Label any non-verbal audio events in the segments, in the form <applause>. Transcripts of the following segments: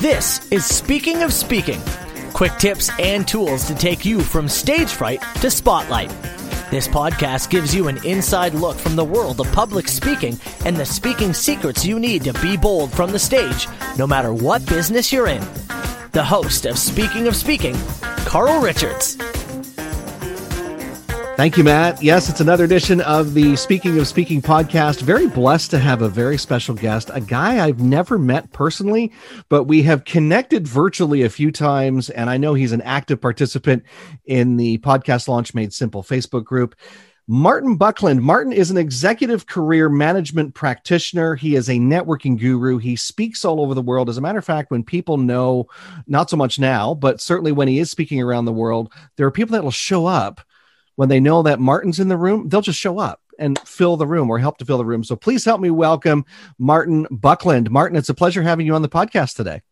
This is Speaking of Speaking quick tips and tools to take you from stage fright to spotlight. This podcast gives you an inside look from the world of public speaking and the speaking secrets you need to be bold from the stage, no matter what business you're in. The host of Speaking of Speaking, Carl Richards. Thank you, Matt. Yes, it's another edition of the Speaking of Speaking podcast. Very blessed to have a very special guest, a guy I've never met personally, but we have connected virtually a few times. And I know he's an active participant in the podcast Launch Made Simple Facebook group. Martin Buckland. Martin is an executive career management practitioner. He is a networking guru. He speaks all over the world. As a matter of fact, when people know, not so much now, but certainly when he is speaking around the world, there are people that will show up when they know that Martin's in the room, they'll just show up and fill the room or help to fill the room. So please help me welcome Martin Buckland. Martin, it's a pleasure having you on the podcast today.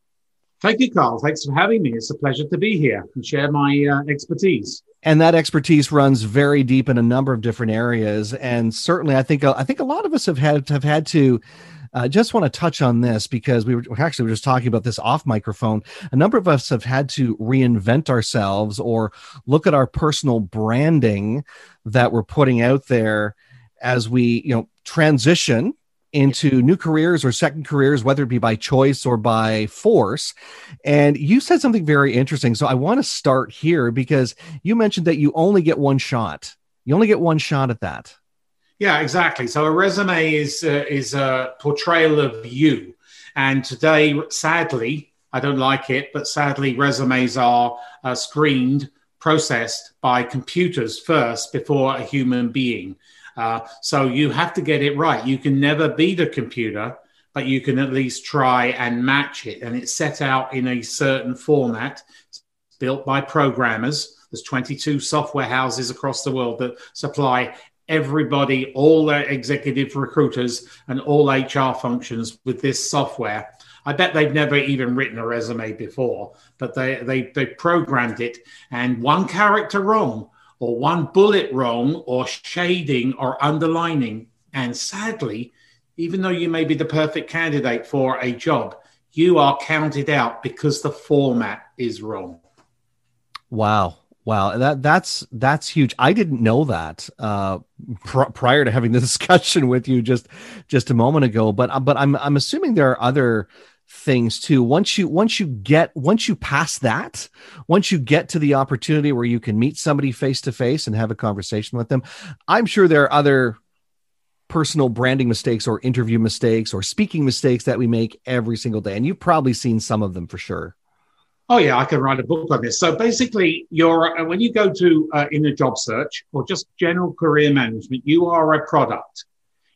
Thank you, Carl. Thanks for having me. It's a pleasure to be here and share my uh, expertise. And that expertise runs very deep in a number of different areas. And certainly, I think I think a lot of us have had have had to I uh, just want to touch on this because we were actually we were just talking about this off microphone. A number of us have had to reinvent ourselves or look at our personal branding that we're putting out there as we, you know, transition into new careers or second careers, whether it be by choice or by force. And you said something very interesting. So I want to start here because you mentioned that you only get one shot. You only get one shot at that. Yeah, exactly. So a resume is uh, is a portrayal of you, and today, sadly, I don't like it, but sadly, resumes are uh, screened, processed by computers first before a human being. Uh, so you have to get it right. You can never be the computer, but you can at least try and match it. And it's set out in a certain format, built by programmers. There's 22 software houses across the world that supply everybody, all their executive recruiters and all HR functions with this software. I bet they've never even written a resume before, but they, they, they programmed it. And one character wrong, or one bullet wrong, or shading, or underlining. And sadly, even though you may be the perfect candidate for a job, you are counted out because the format is wrong. Wow. Wow, that that's that's huge. I didn't know that uh, pr- prior to having the <laughs> discussion with you just just a moment ago. But but I'm I'm assuming there are other things too. Once you once you get once you pass that, once you get to the opportunity where you can meet somebody face to face and have a conversation with them, I'm sure there are other personal branding mistakes or interview mistakes or speaking mistakes that we make every single day, and you've probably seen some of them for sure. Oh yeah, I can write a book on this. So basically, you're uh, when you go to uh, in a job search or just general career management, you are a product.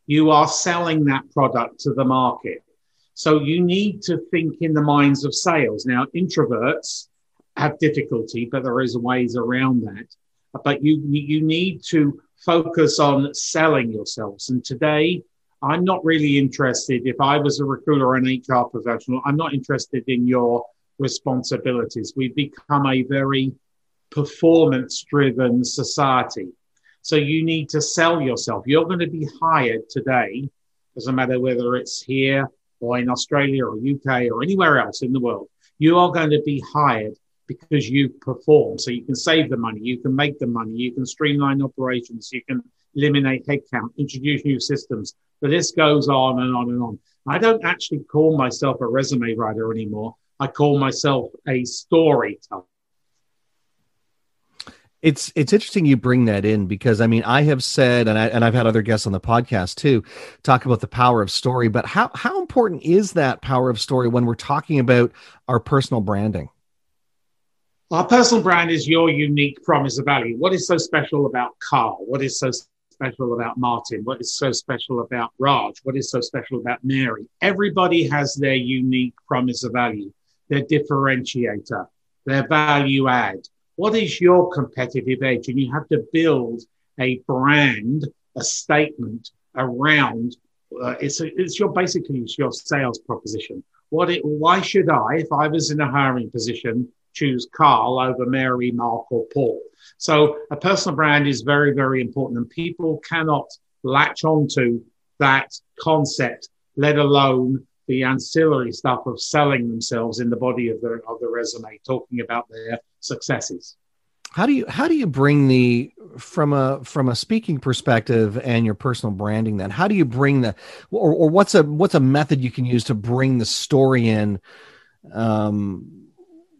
You are selling that product to the market. So you need to think in the minds of sales. Now, introverts have difficulty, but there is ways around that. But you you need to focus on selling yourselves. And today, I'm not really interested. If I was a recruiter or an HR professional, I'm not interested in your responsibilities. We've become a very performance driven society. So you need to sell yourself. You're going to be hired today, doesn't matter whether it's here or in Australia or UK or anywhere else in the world. You are going to be hired because you perform. So you can save the money, you can make the money, you can streamline operations, you can eliminate headcount, introduce new systems. The list goes on and on and on. I don't actually call myself a resume writer anymore. I call myself a storyteller. It's it's interesting you bring that in because I mean I have said and I and I've had other guests on the podcast too talk about the power of story, but how how important is that power of story when we're talking about our personal branding? Our personal brand is your unique promise of value. What is so special about Carl? What is so special about Martin? What is so special about Raj? What is so special about Mary? Everybody has their unique promise of value their differentiator, their value add. What is your competitive edge? And you have to build a brand, a statement around. Uh, it's a, it's your basically it's your sales proposition. What it? Why should I, if I was in a hiring position, choose Carl over Mary, Mark, or Paul? So a personal brand is very very important, and people cannot latch onto that concept, let alone the ancillary stuff of selling themselves in the body of the of the resume, talking about their successes. How do you how do you bring the from a from a speaking perspective and your personal branding then how do you bring the or, or what's a what's a method you can use to bring the story in um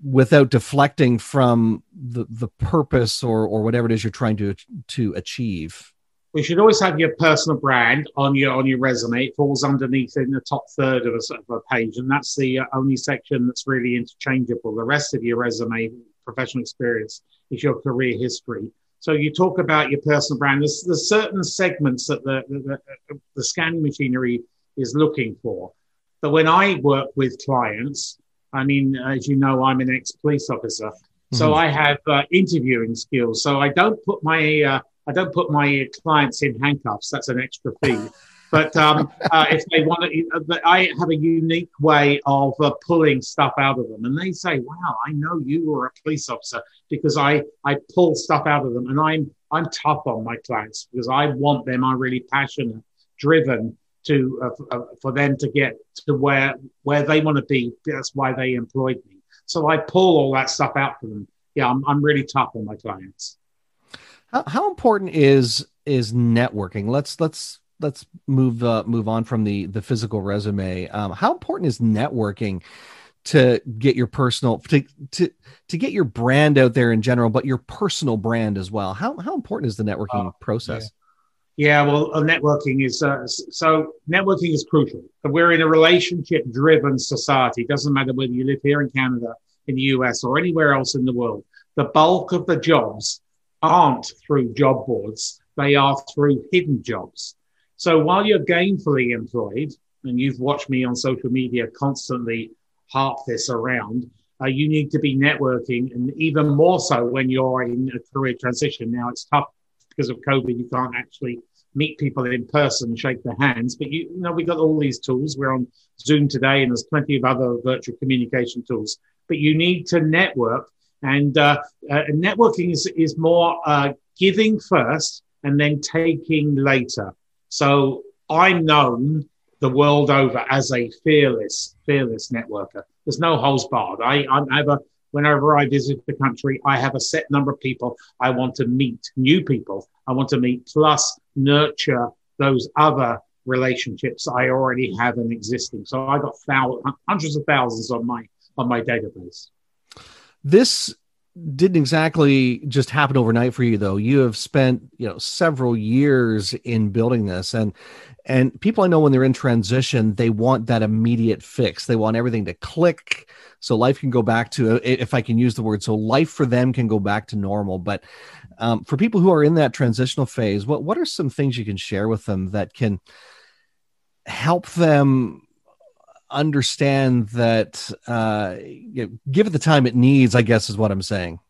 without deflecting from the the purpose or or whatever it is you're trying to to achieve we should always have your personal brand on your on your resume. It falls underneath in the top third of a, of a page, and that's the uh, only section that's really interchangeable. The rest of your resume, professional experience, is your career history. So you talk about your personal brand. There's, there's certain segments that the, the, the, the scanning machinery is looking for. But when I work with clients, I mean, as you know, I'm an ex police officer. So mm-hmm. I have uh, interviewing skills. So I don't put my uh, I don't put my clients in handcuffs. That's an extra fee. But um, <laughs> uh, if they want to, I have a unique way of uh, pulling stuff out of them, and they say, "Wow, I know you were a police officer because I I pull stuff out of them, and I'm I'm tough on my clients because I want them. I'm really passionate, driven to uh, uh for them to get to where where they want to be. That's why they employed me. So I pull all that stuff out for them. Yeah, I'm I'm really tough on my clients. How, how important is is networking? Let's let's let's move uh, move on from the the physical resume. Um, how important is networking to get your personal to to to get your brand out there in general, but your personal brand as well? How how important is the networking uh, process? Yeah. yeah well, uh, networking is uh, so networking is crucial. We're in a relationship driven society. It doesn't matter whether you live here in Canada, in the US, or anywhere else in the world. The bulk of the jobs aren't through job boards, they are through hidden jobs. So while you're gainfully employed, and you've watched me on social media constantly harp this around, uh, you need to be networking, and even more so when you're in a career transition. Now it's tough because of COVID; you can't actually meet people in person, shake their hands. But you, you know, we've got all these tools. We're on Zoom today, and there's plenty of other virtual communication tools. But you need to network and uh, uh, networking is, is more uh, giving first and then taking later. So I'm known the world over as a fearless, fearless networker. There's no holes barred. I, I'm ever, whenever I visit the country, I have a set number of people I want to meet, new people I want to meet, plus nurture those other relationships I already have and existing. So I got thousands, hundreds of thousands on my on my database. This didn't exactly just happen overnight for you though. You have spent you know several years in building this and and people i know when they're in transition they want that immediate fix. They want everything to click so life can go back to if i can use the word so life for them can go back to normal. But um, for people who are in that transitional phase what what are some things you can share with them that can help them understand that uh, you know, give it the time it needs, I guess is what I'm saying.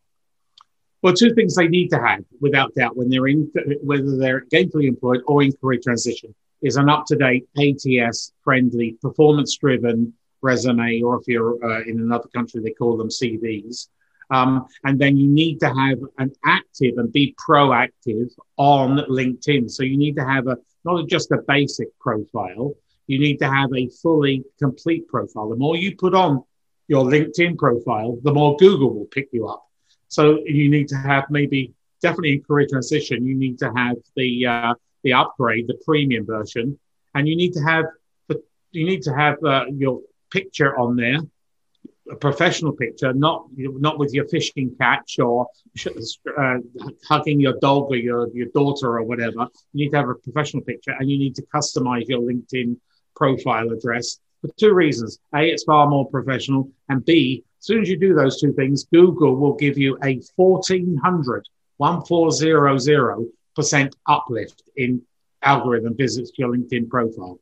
Well, two things they need to have, without doubt, when they're in, whether they're gainfully employed or in career transition, is an up-to-date ATS-friendly, performance-driven resume, or if you're uh, in another country, they call them CVs. Um, and then you need to have an active and be proactive on LinkedIn. So you need to have a not just a basic profile, you need to have a fully complete profile. The more you put on your LinkedIn profile, the more Google will pick you up. So you need to have maybe definitely in career transition, you need to have the uh, the upgrade, the premium version, and you need to have you need to have uh, your picture on there, a professional picture, not not with your fishing catch or uh, hugging your dog or your your daughter or whatever. You need to have a professional picture, and you need to customize your LinkedIn profile address for two reasons. A, it's far more professional. And B, as soon as you do those two things, Google will give you a 1400, 1400% uplift in algorithm visits to your LinkedIn profile.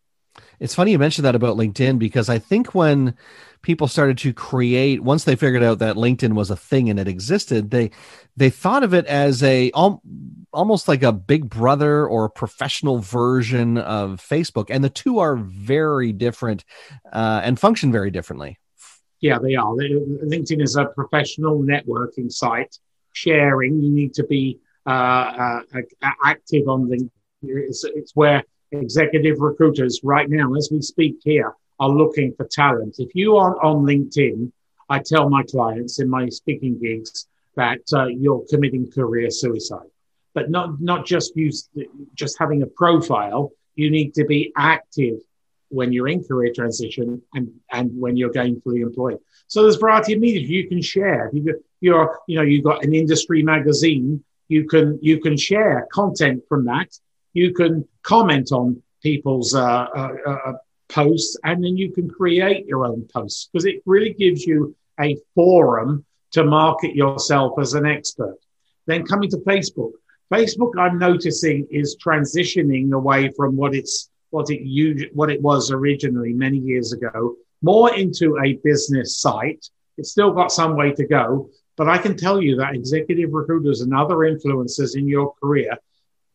It's funny you mentioned that about LinkedIn because I think when people started to create once they figured out that LinkedIn was a thing and it existed, they they thought of it as a almost like a big brother or a professional version of Facebook, and the two are very different uh, and function very differently. Yeah, they are. LinkedIn is a professional networking site. Sharing, you need to be uh, uh, active on LinkedIn. It's, it's where executive recruiters right now, as we speak here, are looking for talent. If you aren't on LinkedIn, I tell my clients in my speaking gigs that uh, you're committing career suicide. But not not just use just having a profile. You need to be active when you're in career transition and and when you're gainfully employed. So there's variety of media you can share. You you're you know you've got an industry magazine. You can you can share content from that. You can comment on people's uh, uh, uh, posts, and then you can create your own posts because it really gives you a forum to market yourself as an expert. Then coming to Facebook, Facebook, I'm noticing is transitioning away from what it's what it what it was originally many years ago, more into a business site. It's still got some way to go, but I can tell you that executive recruiters and other influencers in your career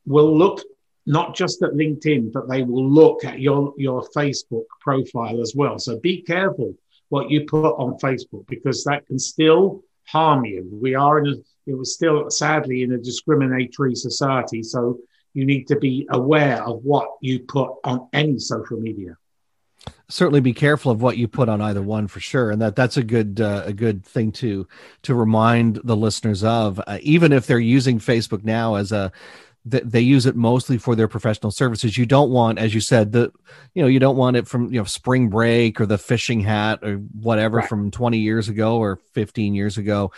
will look not just at LinkedIn, but they will look at your, your Facebook profile as well. So be careful what you put on Facebook because that can still harm you. We are in a, it was still sadly in a discriminatory society. So you need to be aware of what you put on any social media certainly be careful of what you put on either one for sure and that that's a good uh, a good thing to to remind the listeners of uh, even if they're using facebook now as a they use it mostly for their professional services. You don't want as you said the you know you don't want it from you know spring break or the fishing hat or whatever right. from 20 years ago or 15 years ago.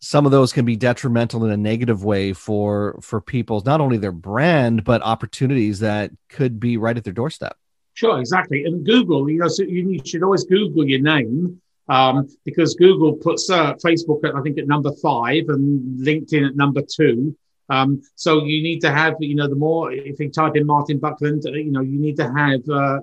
Some of those can be detrimental in a negative way for for people's not only their brand but opportunities that could be right at their doorstep. Sure exactly. And google you know so you should always google your name um, because google puts uh, facebook at i think at number five and linkedin at number two um, so you need to have you know the more if you type in martin buckland uh, you know you need to have uh,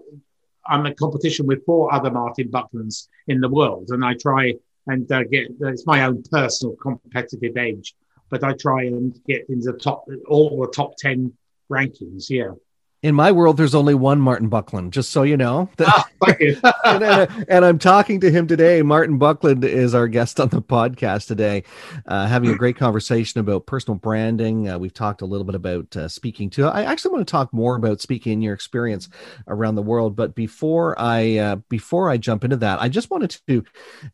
i'm a competition with four other martin bucklands in the world and i try and uh, get it's my own personal competitive edge. But I try and get into the top all the top ten rankings. Yeah in my world, there's only one Martin Buckland, just so you know. Ah, <laughs> you. <laughs> and, and, I'm talking to him today. Martin Buckland is our guest on the podcast today, uh, having a great conversation about personal branding. Uh, we've talked a little bit about uh, speaking too. I actually want to talk more about speaking in your experience around the world. But before I uh, before I jump into that, I just wanted to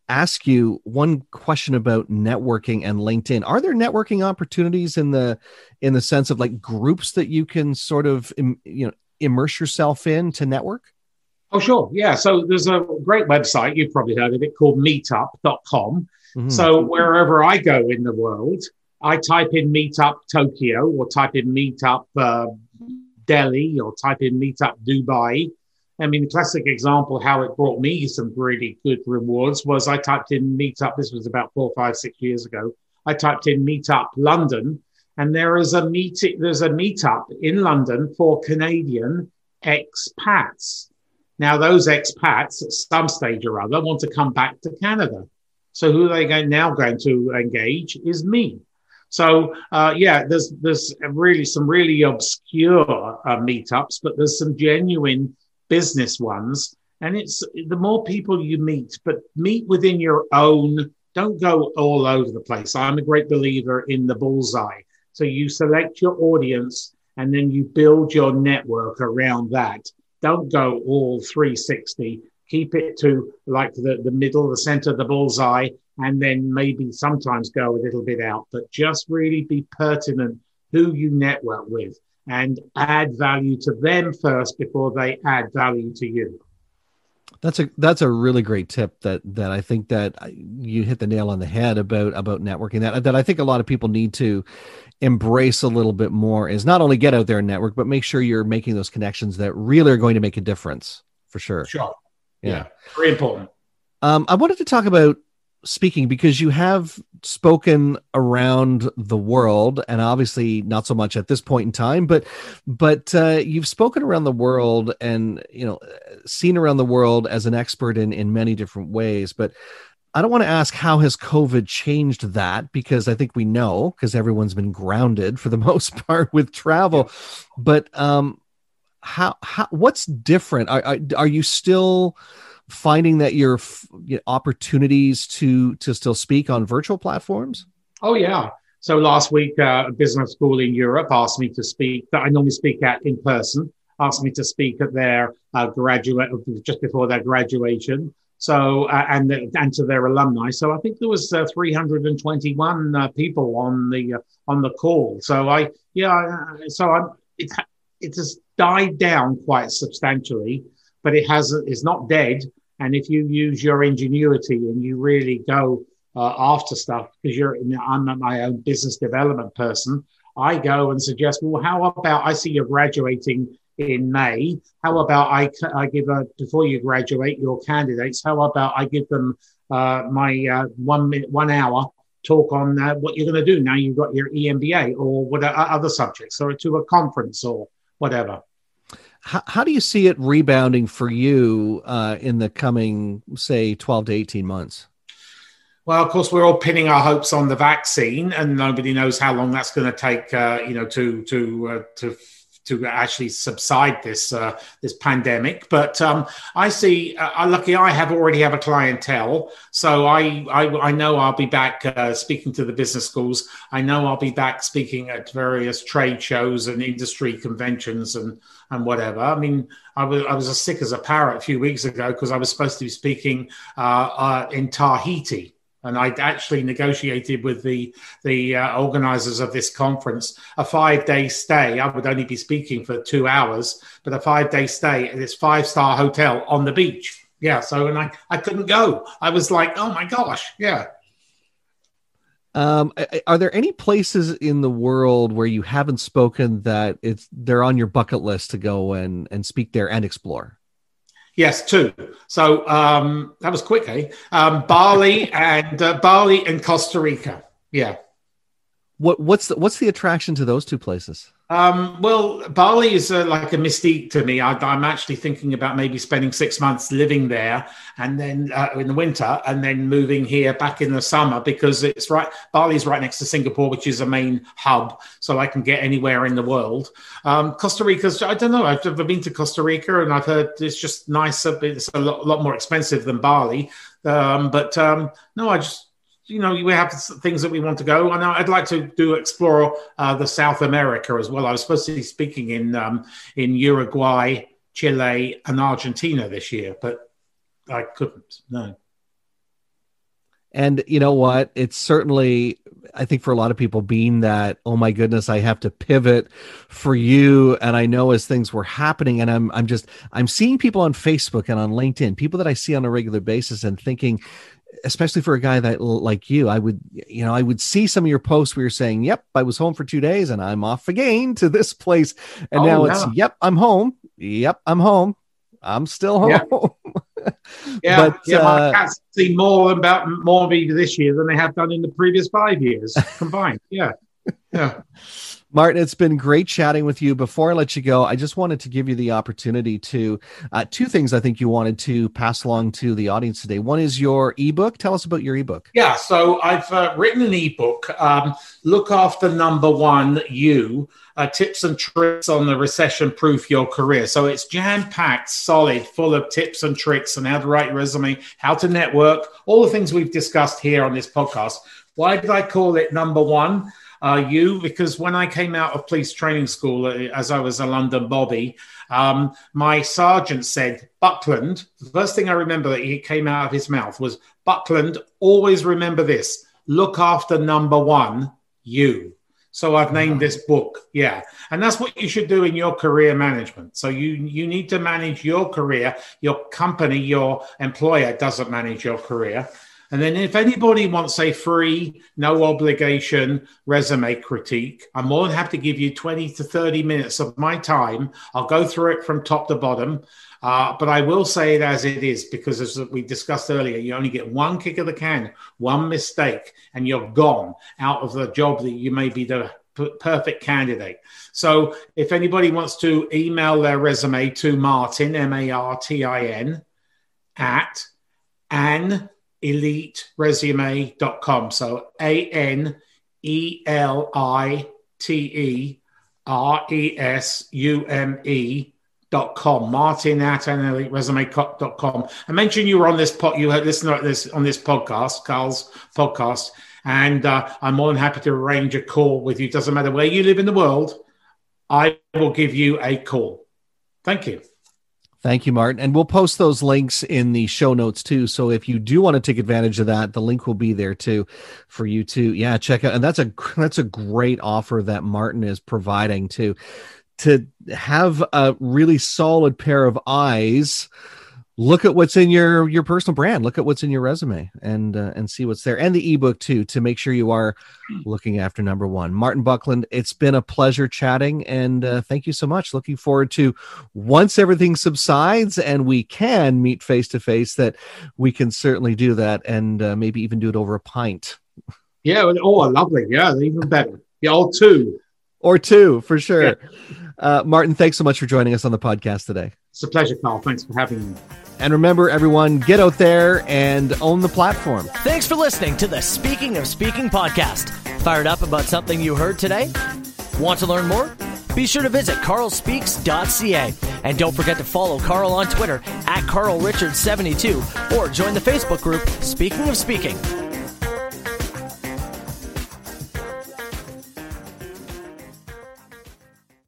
ask you one question about networking and LinkedIn. Are there networking opportunities in the in the sense of like groups that you can sort of you immerse yourself in to network? Oh, sure. Yeah. So there's a great website, you've probably heard of it, called meetup.com. Mm-hmm. So wherever I go in the world, I type in Meetup Tokyo or type in Meetup uh, Delhi or type in Meetup Dubai. I mean, the classic example how it brought me some really good rewards was I typed in Meetup. This was about four, five, six years ago. I typed in Meetup London and there is a meeting, there's a meetup in London for Canadian expats. Now, those expats at some stage or other want to come back to Canada. So who are they now going to engage is me. So uh, yeah, there's there's really some really obscure uh, meetups, but there's some genuine business ones. And it's the more people you meet, but meet within your own. Don't go all over the place. I'm a great believer in the bullseye. So you select your audience and then you build your network around that. Don't go all 360. Keep it to like the, the middle, the center, the bullseye, and then maybe sometimes go a little bit out, but just really be pertinent who you network with and add value to them first before they add value to you. That's a that's a really great tip that that I think that you hit the nail on the head about about networking that that I think a lot of people need to embrace a little bit more is not only get out there and network but make sure you're making those connections that really are going to make a difference for sure. Sure. Yeah. yeah. Very important. Um, I wanted to talk about speaking because you have spoken around the world and obviously not so much at this point in time but but uh, you've spoken around the world and you know seen around the world as an expert in in many different ways but I don't want to ask how has COVID changed that because I think we know because everyone's been grounded for the <laughs> most part with travel. But um, how how what's different? Are are, are you still finding that your you know, opportunities to to still speak on virtual platforms? Oh yeah. So last week, uh, a business school in Europe asked me to speak that I normally speak at in person. asked me to speak at their uh, graduate just before their graduation. So uh, and and to their alumni. So I think there was uh, 321 uh, people on the uh, on the call. So I yeah. So I it it has died down quite substantially, but it has it's not dead. And if you use your ingenuity and you really go uh, after stuff, because you're I'm my own business development person, I go and suggest, well, how about I see you're graduating in May. How about I, I give a, before you graduate your candidates, how about I give them uh, my uh, one minute, one hour talk on uh, what you're going to do now you've got your EMBA or what other subjects or to a conference or whatever. How, how do you see it rebounding for you uh, in the coming, say, 12 to 18 months? Well, of course, we're all pinning our hopes on the vaccine, and nobody knows how long that's going to take. Uh, you know, to to uh, to to actually subside this uh, this pandemic. But um, I see, uh, lucky I have already have a clientele, so I I, I know I'll be back uh, speaking to the business schools. I know I'll be back speaking at various trade shows and industry conventions and and whatever. I mean, I was I was as sick as a parrot a few weeks ago because I was supposed to be speaking uh, uh, in Tahiti and I actually negotiated with the the uh, organisers of this conference a five day stay. I would only be speaking for two hours, but a five day stay at this five star hotel on the beach. Yeah, so and I I couldn't go. I was like, oh my gosh, yeah. Um, are there any places in the world where you haven't spoken that it's they're on your bucket list to go and and speak there and explore? Yes, two. So um, that was quick, eh? Um, Bali <laughs> and uh, Bali and Costa Rica. Yeah. What what's the, what's the attraction to those two places? Um, well, Bali is uh, like a mystique to me. I, am actually thinking about maybe spending six months living there, and then uh, in the winter, and then moving here back in the summer because it's right. Bali is right next to Singapore, which is a main hub, so I can get anywhere in the world. Um, Costa Rica's I don't know. I've never been to Costa Rica, and I've heard it's just nicer. It's a lot, lot more expensive than Bali, um, but um, no, I just you know, we have things that we want to go. And I'd like to do explore uh, the South America as well. I was supposed to be speaking in um, in Uruguay, Chile, and Argentina this year, but I couldn't. No. And you know what? It's certainly, I think, for a lot of people, being that, oh my goodness, I have to pivot for you. And I know as things were happening, and I'm, I'm just, I'm seeing people on Facebook and on LinkedIn, people that I see on a regular basis, and thinking, especially for a guy that like you, I would, you know, I would see some of your posts where you're saying, "Yep, I was home for two days and I'm off again to this place," and oh, now yeah. it's, "Yep, I'm home. Yep, I'm home. I'm still home." Yeah, <laughs> yeah, but, yeah my uh, cats see more about more of me this year than they have done in the previous five years <laughs> combined. yeah, yeah. Martin, it's been great chatting with you. Before I let you go, I just wanted to give you the opportunity to uh, two things I think you wanted to pass along to the audience today. One is your ebook. Tell us about your ebook. Yeah, so I've uh, written an ebook, um, Look After Number One You. Uh, tips and tricks on the recession proof your career. So it's jam packed, solid, full of tips and tricks and how to write your resume, how to network, all the things we've discussed here on this podcast. Why did I call it number one? Uh, you because when I came out of police training school, uh, as I was a London Bobby, um, my sergeant said, Buckland, the first thing I remember that he came out of his mouth was, Buckland, always remember this look after number one, you. So I've named this book. Yeah. And that's what you should do in your career management. So you you need to manage your career. Your company, your employer doesn't manage your career. And then if anybody wants a free, no obligation resume critique, I'm more than happy to give you 20 to 30 minutes of my time. I'll go through it from top to bottom. Uh, but I will say it as it is because, as we discussed earlier, you only get one kick of the can, one mistake, and you're gone out of the job that you may be the perfect candidate. So, if anybody wants to email their resume to Martin, M A R T I N, at Anne eliteresume.com. So A N E L I T E R E S U M E dot com martin at com. i mentioned you were on this pod you had listened to this on this podcast carl's podcast and uh, i'm more than happy to arrange a call with you doesn't matter where you live in the world i will give you a call Thank you. Thank you, Martin. And we'll post those links in the show notes too. So if you do want to take advantage of that, the link will be there too for you to, yeah, check out. And that's a, <laughs> that's a great offer that Martin is providing to, to have a really solid pair of eyes look at what's in your your personal brand look at what's in your resume and uh, and see what's there and the ebook too to make sure you are looking after number one. Martin buckland it's been a pleasure chatting and uh, thank you so much. Looking forward to once everything subsides and we can meet face to face that we can certainly do that and uh, maybe even do it over a pint. Yeah oh lovely. Yeah even better. Yeah or two. Or two for sure. Yeah. Uh, martin thanks so much for joining us on the podcast today it's a pleasure carl thanks for having me and remember, everyone, get out there and own the platform. Thanks for listening to the Speaking of Speaking podcast. Fired up about something you heard today? Want to learn more? Be sure to visit carlspeaks.ca. And don't forget to follow Carl on Twitter at carlrichards72 or join the Facebook group Speaking of Speaking.